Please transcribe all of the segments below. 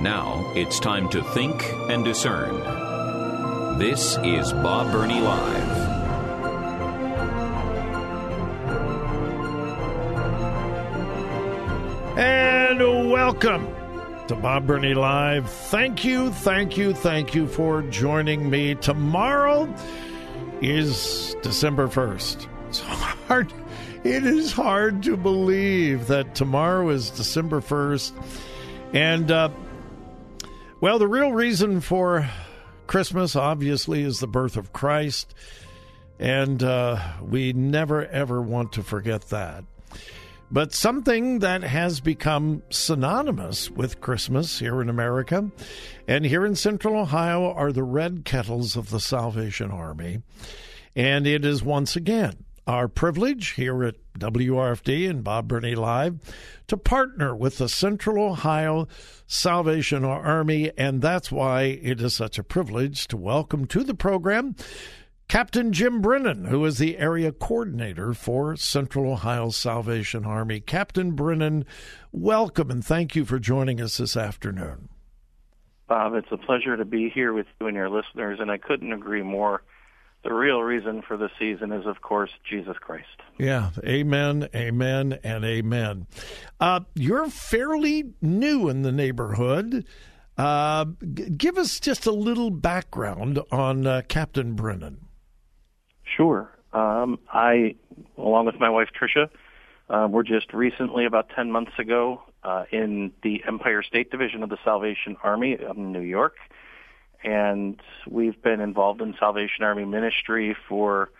Now it's time to think and discern. This is Bob Burney Live. And welcome to Bob Burney Live. Thank you, thank you, thank you for joining me. Tomorrow is December 1st. It's hard. It is hard to believe that tomorrow is December 1st. And, uh, well, the real reason for Christmas, obviously, is the birth of Christ. And uh, we never, ever want to forget that. But something that has become synonymous with Christmas here in America and here in Central Ohio are the red kettles of the Salvation Army. And it is once again our privilege here at WRFD and Bob Burney Live to partner with the Central Ohio Salvation Army. And that's why it is such a privilege to welcome to the program Captain Jim Brennan, who is the area coordinator for Central Ohio Salvation Army. Captain Brennan, welcome and thank you for joining us this afternoon. Bob, it's a pleasure to be here with you and your listeners, and I couldn't agree more. The real reason for the season is, of course, Jesus Christ. Yeah, amen, amen, and amen. Uh, you're fairly new in the neighborhood. Uh, g- give us just a little background on uh, Captain Brennan. Sure. Um, I, along with my wife Tricia, uh, were just recently, about 10 months ago, uh, in the Empire State Division of the Salvation Army in New York. And we've been involved in Salvation Army ministry for,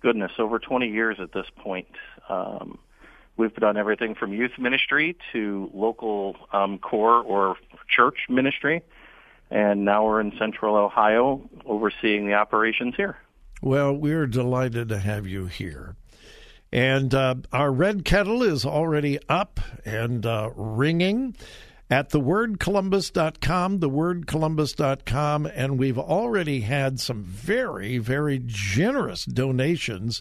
goodness, over 20 years at this point. Um, we've done everything from youth ministry to local um, corps or church ministry. And now we're in central Ohio overseeing the operations here. Well, we're delighted to have you here. And uh, our red kettle is already up and uh, ringing at thewordcolumbus.com, thewordcolumbus.com, and we've already had some very, very generous donations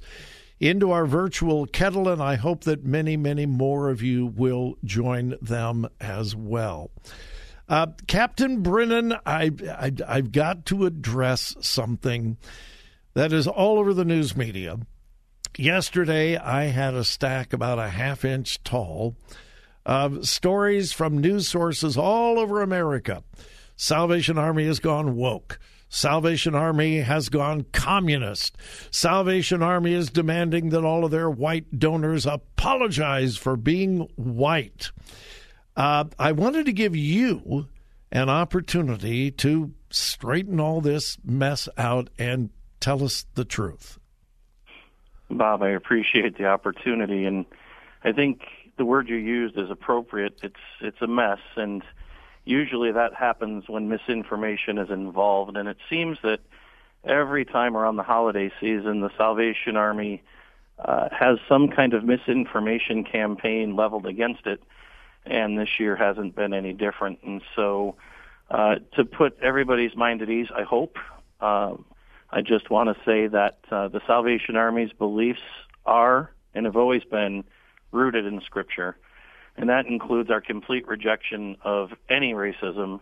into our virtual kettle, and I hope that many, many more of you will join them as well. Uh, Captain Brennan, I, I, I've got to address something that is all over the news media. Yesterday, I had a stack about a half inch tall of stories from news sources all over America. Salvation Army has gone woke. Salvation Army has gone communist. Salvation Army is demanding that all of their white donors apologize for being white. Uh, I wanted to give you an opportunity to straighten all this mess out and tell us the truth. Bob, I appreciate the opportunity, and I think the word you used is appropriate. It's it's a mess, and usually that happens when misinformation is involved. And it seems that every time around the holiday season, the Salvation Army uh, has some kind of misinformation campaign leveled against it, and this year hasn't been any different. And so, uh, to put everybody's mind at ease, I hope. Um, I just want to say that uh, the Salvation Army's beliefs are and have always been rooted in Scripture, and that includes our complete rejection of any racism,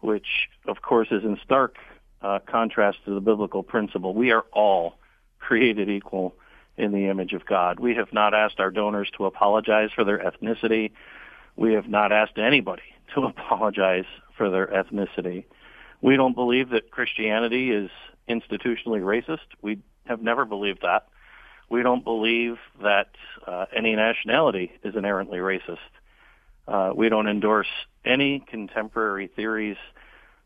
which, of course, is in stark uh, contrast to the biblical principle. We are all created equal in the image of God. We have not asked our donors to apologize for their ethnicity. We have not asked anybody to apologize for their ethnicity. We don't believe that Christianity is institutionally racist. We have never believed that. We don't believe that uh, any nationality is inherently racist. Uh, we don't endorse any contemporary theories.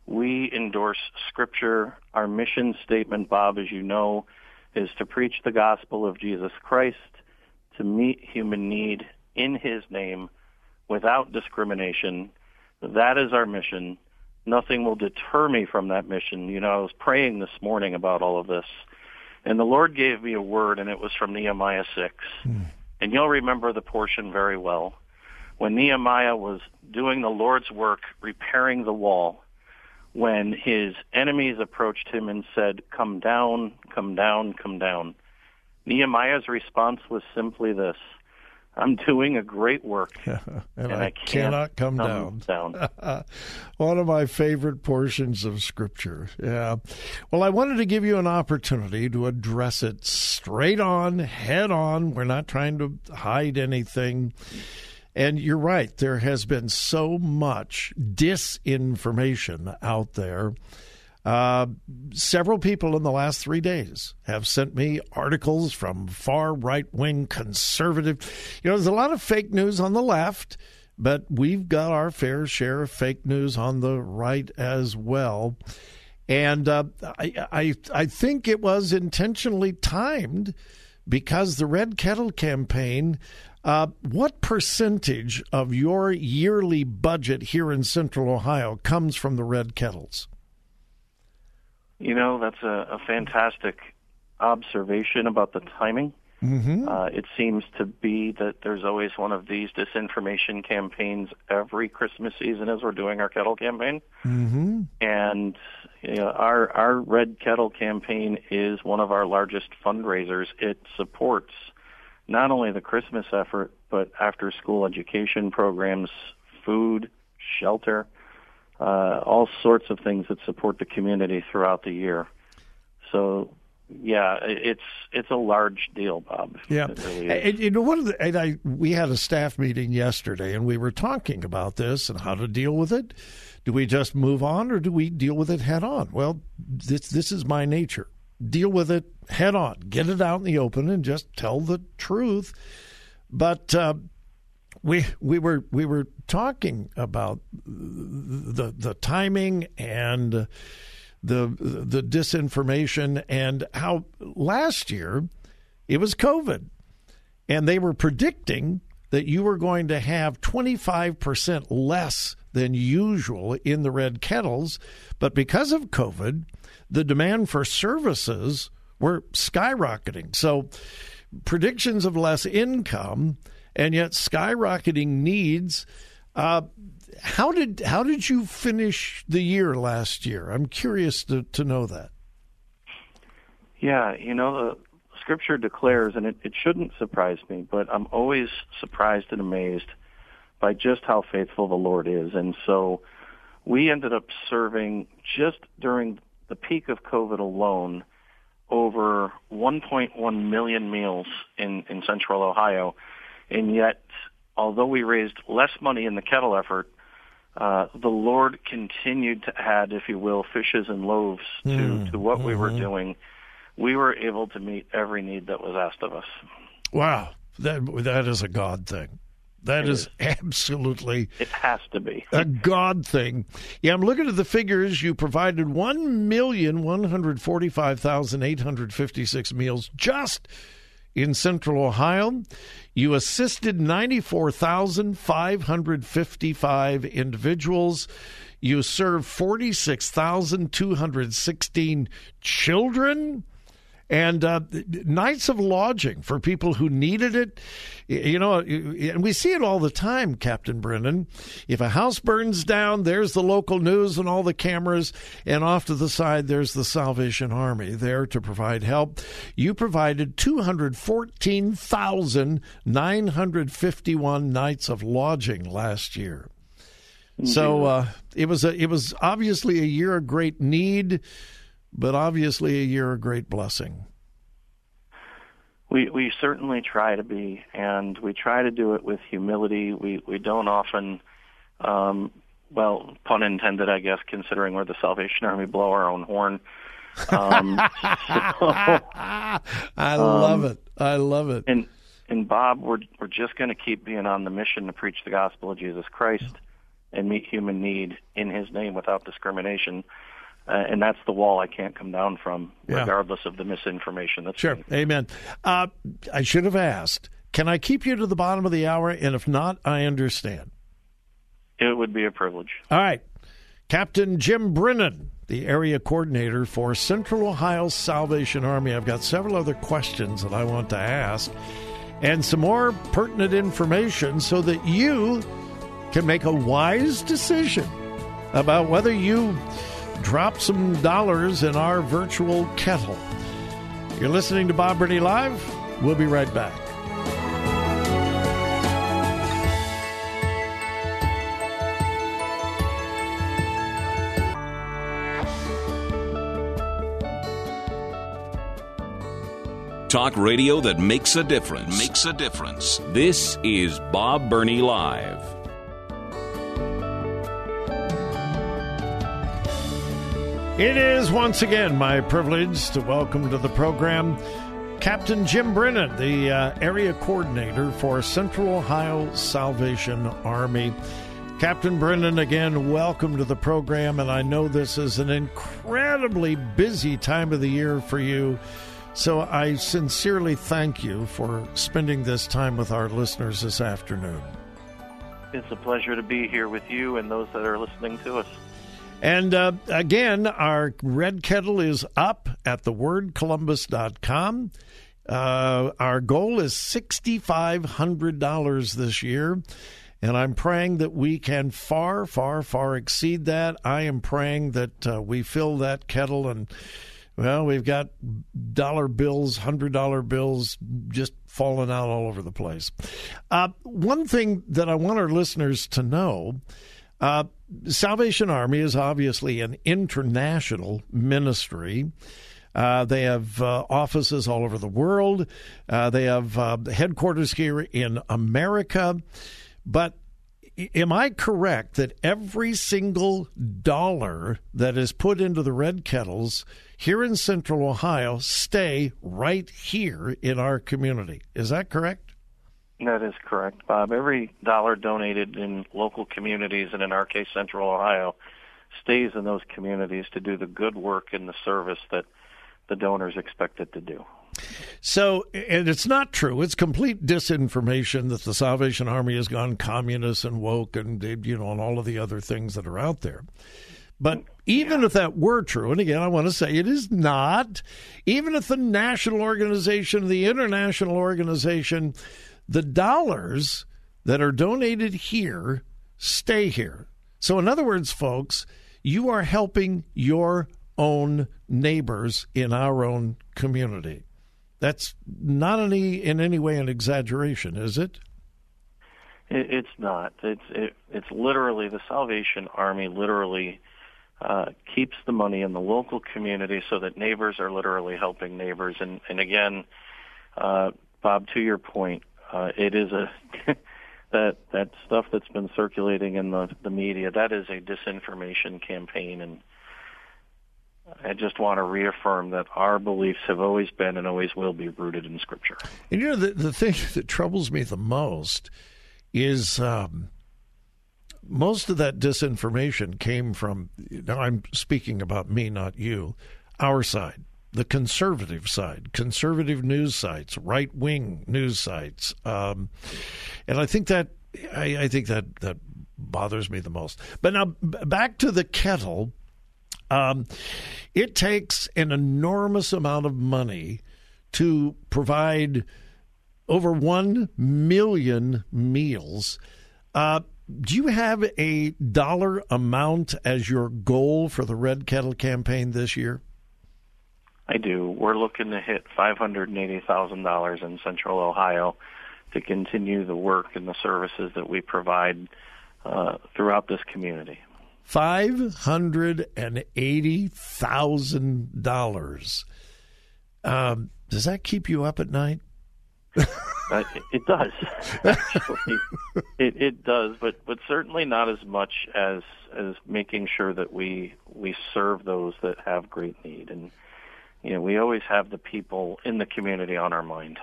We endorse Scripture. Our mission statement, Bob, as you know, is to preach the gospel of Jesus Christ, to meet human need in His name, without discrimination. That is our mission. Nothing will deter me from that mission. You know, I was praying this morning about all of this, and the Lord gave me a word, and it was from Nehemiah 6. Mm. And you'll remember the portion very well. When Nehemiah was doing the Lord's work, repairing the wall, when his enemies approached him and said, Come down, come down, come down. Nehemiah's response was simply this I'm doing a great work, and, and, I, I cannot come, come down. down. One of my favorite portions of Scripture. Yeah. Well, I wanted to give you an opportunity to address it straight on, head on. We're not trying to hide anything. And you're right, there has been so much disinformation out there. Uh, several people in the last three days have sent me articles from far right wing conservative. You know, there's a lot of fake news on the left, but we've got our fair share of fake news on the right as well. And uh, I, I, I think it was intentionally timed because the Red Kettle campaign uh, what percentage of your yearly budget here in Central Ohio comes from the red kettles? You know, that's a, a fantastic observation about the timing. Mm-hmm. Uh, it seems to be that there's always one of these disinformation campaigns every Christmas season as we're doing our kettle campaign. Mm-hmm. And you know, our our red kettle campaign is one of our largest fundraisers. It supports not only the Christmas effort, but after school education programs, food, shelter, uh, all sorts of things that support the community throughout the year. So, yeah, it's it's a large deal, Bob. Yeah, really and, you know, one of the and I we had a staff meeting yesterday, and we were talking about this and how to deal with it. Do we just move on, or do we deal with it head on? Well, this this is my nature deal with it head on, get it out in the open, and just tell the truth. But uh, we we were we were talking about the the timing and the the disinformation and how last year it was COVID, and they were predicting that you were going to have 25% less than usual in the red kettles, but because of COVID, the demand for services were skyrocketing. So, predictions of less income and yet skyrocketing needs. Uh, how did how did you finish the year last year? I'm curious to, to know that. Yeah, you know the scripture declares, and it, it shouldn't surprise me, but I'm always surprised and amazed by just how faithful the Lord is. And so we ended up serving just during the peak of COVID alone, over 1.1 million meals in, in central Ohio. And yet, although we raised less money in the kettle effort, uh, the Lord continued to add, if you will, fishes and loaves to, mm, to what mm-hmm. we were mm-hmm. doing. We were able to meet every need that was asked of us. Wow, that that is a God thing. That is, is, absolutely. It has to be a God thing. Yeah, I'm looking at the figures. You provided one million one hundred forty-five thousand eight hundred fifty-six meals just in Central Ohio. You assisted ninety-four thousand five hundred fifty-five individuals. You served forty-six thousand two hundred sixteen children and uh, nights of lodging for people who needed it. You know, and we see it all the time, Captain Brennan. If a house burns down, there's the local news and all the cameras, and off to the side, there's the Salvation Army there to provide help. You provided 214,951 nights of lodging last year. So uh, it was a, it was obviously a year of great need but obviously a year of great blessing. We we certainly try to be, and we try to do it with humility. We we don't often, um, well, pun intended, I guess, considering we're the Salvation Army, blow our own horn. Um, so, I love um, it. I love it. And and Bob, we're we're just going to keep being on the mission to preach the gospel of Jesus Christ and meet human need in His name without discrimination uh, and that's the wall I can't come down from, yeah. regardless of the misinformation. That's sure. Amen. Uh, I should have asked. Can I keep you to the bottom of the hour? And if not, I understand. It would be a privilege. All right. Captain Jim Brennan, the area coordinator for Central Ohio Salvation Army. I've got several other questions that I want to ask and some more pertinent information so that you can make a wise decision about whether you drop some dollars in our virtual kettle. You're listening to Bob Burney Live. We'll be right back. Talk radio that makes a difference. Makes a difference. This is Bob Burney Live. It is once again my privilege to welcome to the program Captain Jim Brennan, the uh, area coordinator for Central Ohio Salvation Army. Captain Brennan, again, welcome to the program. And I know this is an incredibly busy time of the year for you. So I sincerely thank you for spending this time with our listeners this afternoon. It's a pleasure to be here with you and those that are listening to us. And uh, again, our red kettle is up at thewordcolumbus.com. Uh, our goal is $6,500 this year. And I'm praying that we can far, far, far exceed that. I am praying that uh, we fill that kettle and well, we've got dollar bills, hundred dollar bills just falling out all over the place. Uh, one thing that I want our listeners to know. Uh, Salvation Army is obviously an international ministry. Uh, they have uh, offices all over the world. Uh, they have uh, headquarters here in America. But am I correct that every single dollar that is put into the red kettles here in central Ohio stay right here in our community? Is that correct? That is correct, Bob. Every dollar donated in local communities, and in our case, Central Ohio, stays in those communities to do the good work and the service that the donors expect it to do. So, and it's not true. It's complete disinformation that the Salvation Army has gone communist and woke and, you know, and all of the other things that are out there. But even if that were true, and again, I want to say it is not, even if the national organization, the international organization, the dollars that are donated here stay here. So, in other words, folks, you are helping your own neighbors in our own community. That's not any in any way an exaggeration, is it? it it's not. It's it, it's literally the Salvation Army literally uh, keeps the money in the local community so that neighbors are literally helping neighbors. And and again, uh, Bob, to your point, uh, it is a that that stuff that's been circulating in the the media. That is a disinformation campaign and I just want to reaffirm that our beliefs have always been and always will be rooted in Scripture. And you know, the, the thing that troubles me the most is um, most of that disinformation came from, now I'm speaking about me, not you, our side, the conservative side, conservative news sites, right wing news sites. Um, and I think that, I, I think that, that bothers me the most. But now back to the kettle um, it takes an enormous amount of money to provide over 1 million meals. Uh, do you have a dollar amount as your goal for the Red Kettle campaign this year? I do. We're looking to hit $580,000 in Central Ohio to continue the work and the services that we provide uh, throughout this community. $580,000. Um, does that keep you up at night? uh, it does. Actually, it, it does, but but certainly not as much as as making sure that we we serve those that have great need, and you know we always have the people in the community on our mind.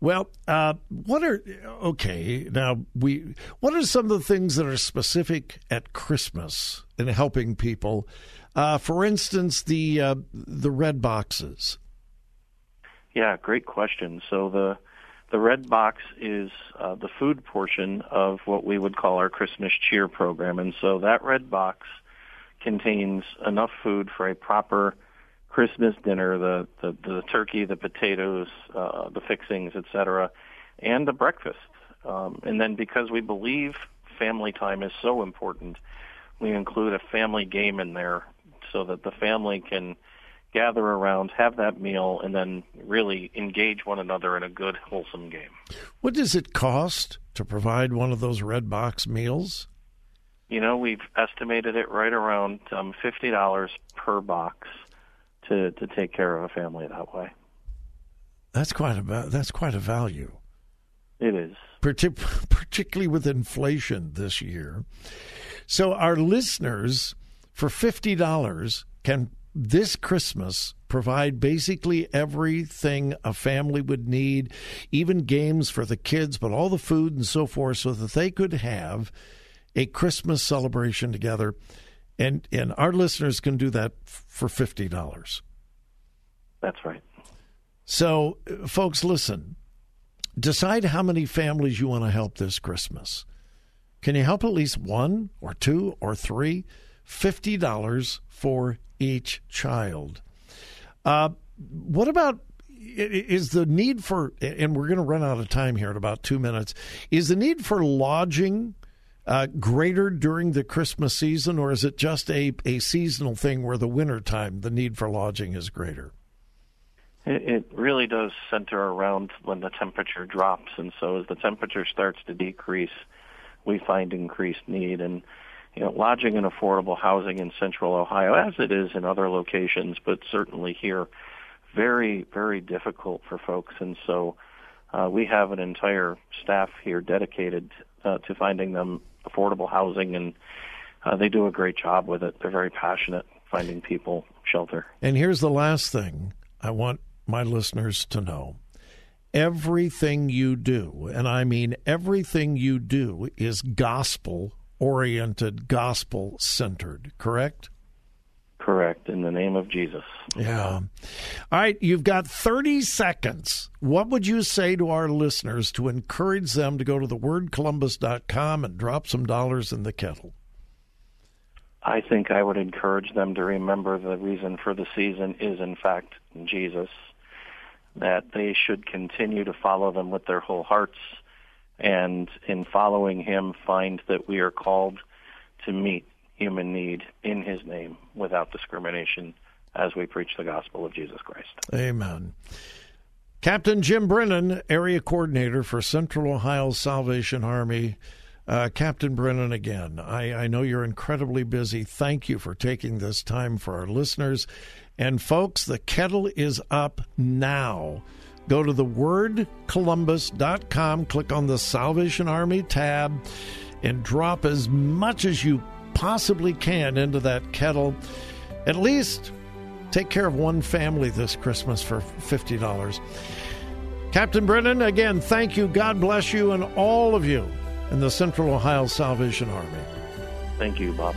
Well, uh, what are okay now? We what are some of the things that are specific at Christmas in helping people? Uh, for instance, the uh, the red boxes. Yeah, great question. So the The red box is uh, the food portion of what we would call our Christmas cheer program, and so that red box contains enough food for a proper Christmas dinner: the the, the turkey, the potatoes, uh, the fixings, etc., and the breakfast. Um, and then because we believe family time is so important, we include a family game in there so that the family can gather around, have that meal, and then really engage one another in a good, wholesome game. What does it cost to provide one of those red box meals? You know, we've estimated it right around um, fifty dollars per box to to take care of a family that way. That's quite a that's quite a value. It is, Partic- particularly with inflation this year. So our listeners, for fifty dollars, can this Christmas provide basically everything a family would need, even games for the kids, but all the food and so forth, so that they could have a Christmas celebration together. And and our listeners can do that for fifty dollars. That's right. So, folks, listen. Decide how many families you want to help this Christmas. Can you help at least one or two or three? $50 for each child. Uh, what about is the need for, and we're going to run out of time here in about two minutes, is the need for lodging uh, greater during the Christmas season, or is it just a, a seasonal thing where the wintertime, the need for lodging is greater? It, it really does center around when the temperature drops, and so as the temperature starts to decrease, we find increased need. And you know, lodging and affordable housing in Central Ohio, as it is in other locations, but certainly here, very very difficult for folks. And so, uh, we have an entire staff here dedicated uh, to finding them affordable housing, and uh, they do a great job with it. They're very passionate finding people shelter. And here's the last thing I want my listeners to know everything you do, and I mean everything you do, is gospel oriented, gospel centered, correct? Correct, in the name of Jesus. Yeah. All right, you've got 30 seconds. What would you say to our listeners to encourage them to go to thewordcolumbus.com and drop some dollars in the kettle? I think I would encourage them to remember the reason for the season is, in fact, Jesus that they should continue to follow them with their whole hearts and in following him find that we are called to meet human need in his name without discrimination as we preach the gospel of Jesus Christ. Amen. Captain Jim Brennan, area coordinator for Central Ohio Salvation Army. Uh, Captain Brennan, again, I, I know you're incredibly busy. Thank you for taking this time for our listeners. And folks, the kettle is up now. Go to thewordcolumbus.com, click on the Salvation Army tab, and drop as much as you possibly can into that kettle. At least take care of one family this Christmas for $50. Captain Brennan, again, thank you. God bless you and all of you in the Central Ohio Salvation Army. Thank you, Bob.